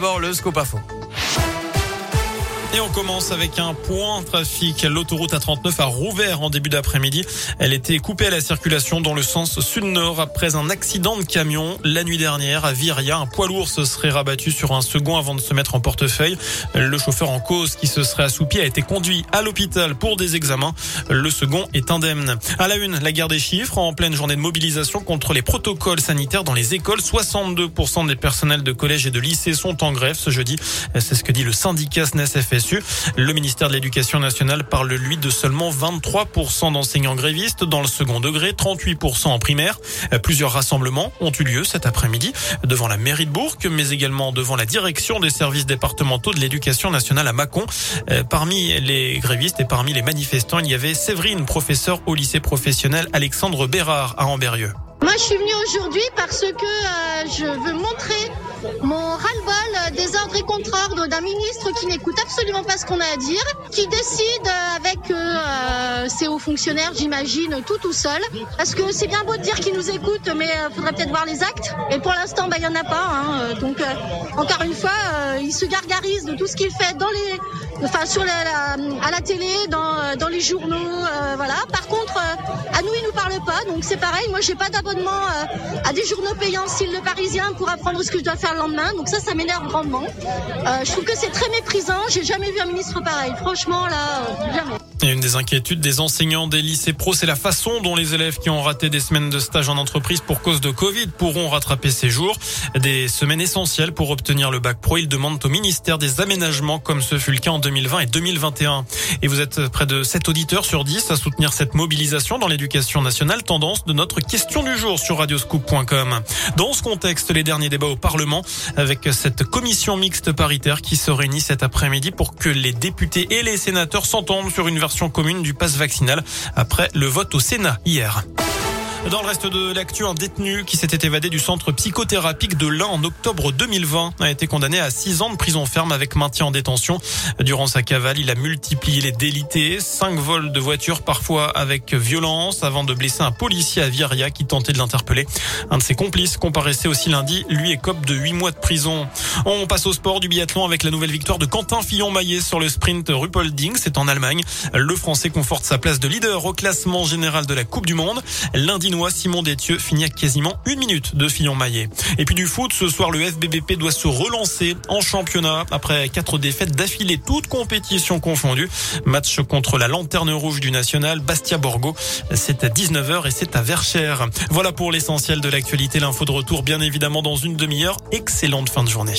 D'abord le scoop info. Et on commence avec un point trafic. L'autoroute A39 a rouvert en début d'après-midi. Elle était coupée à la circulation dans le sens sud-nord après un accident de camion. La nuit dernière, à Viria, un poids lourd se serait rabattu sur un second avant de se mettre en portefeuille. Le chauffeur en cause qui se serait assoupi a été conduit à l'hôpital pour des examens. Le second est indemne. À la une, la guerre des chiffres en pleine journée de mobilisation contre les protocoles sanitaires dans les écoles. 62% des personnels de collège et de lycée sont en grève ce jeudi. C'est ce que dit le syndicat Le ministère de l'Éducation nationale parle, lui, de seulement 23% d'enseignants grévistes dans le second degré, 38% en primaire. Plusieurs rassemblements ont eu lieu cet après-midi devant la mairie de Bourg, mais également devant la direction des services départementaux de l'Éducation nationale à Mâcon. Parmi les grévistes et parmi les manifestants, il y avait Séverine, professeur au lycée professionnel Alexandre Bérard à Amberieux. Moi, je suis venue aujourd'hui parce que euh, je veux montrer mon ras-le-bol des ordres et contre-ordres d'un ministre qui n'écoute absolument pas ce qu'on a à dire, qui décide avec euh, ses hauts fonctionnaires, j'imagine, tout tout seul. Parce que c'est bien beau de dire qu'il nous écoute, mais il faudrait peut-être voir les actes. Et pour l'instant, bah, il y en a pas. Hein. Donc, euh, encore une fois, euh, il se gargarise de tout ce qu'il fait dans les, enfin, sur la, à la télé, dans, dans les journaux, voilà. Par contre, à nous, il nous parle pas. Donc, c'est pareil. Moi, j'ai pas d'abonnement à des journaux payants, style Le Parisien, pour apprendre ce que je dois faire le lendemain. Donc ça, ça m'énerve grandement. Euh, je trouve que c'est très méprisant. J'ai jamais vu un ministre pareil. Franchement, là, euh, jamais. Et une des inquiétudes des enseignants des lycées pro, c'est la façon dont les élèves qui ont raté des semaines de stage en entreprise pour cause de Covid pourront rattraper ces jours. Des semaines essentielles pour obtenir le bac pro. Ils demandent au ministère des aménagements comme ce fut le cas en 2020 et 2021. Et vous êtes près de 7 auditeurs sur 10 à soutenir cette mobilisation dans l'éducation nationale. Tendance de notre question du jour sur radioscoop.com. Dans ce contexte, les derniers débats au Parlement avec cette commission mixte paritaire qui se réunit cet après-midi pour que les députés et les sénateurs s'entendent sur une version commune du pass vaccinal après le vote au Sénat hier. Dans le reste de l'actu, un détenu qui s'était évadé du centre psychothérapique de l'Ain en octobre 2020 a été condamné à 6 ans de prison ferme avec maintien en détention. Durant sa cavale, il a multiplié les délités, 5 vols de voitures parfois avec violence avant de blesser un policier à Viria qui tentait de l'interpeller. Un de ses complices comparaissait aussi lundi, lui écope de 8 mois de prison. On passe au sport du biathlon avec la nouvelle victoire de Quentin Fillon-Maillet sur le sprint Ruppolding, c'est en Allemagne. Le Français conforte sa place de leader au classement général de la Coupe du Monde. Lundi Simon Détieux finit à quasiment une minute de Fillon-Maillet. Et puis du foot, ce soir, le FBBP doit se relancer en championnat après quatre défaites d'affilée, toutes compétitions confondues. Match contre la lanterne rouge du national, Bastia Borgo. C'est à 19h et c'est à Verchères. Voilà pour l'essentiel de l'actualité. L'info de retour, bien évidemment, dans une demi-heure. Excellente fin de journée.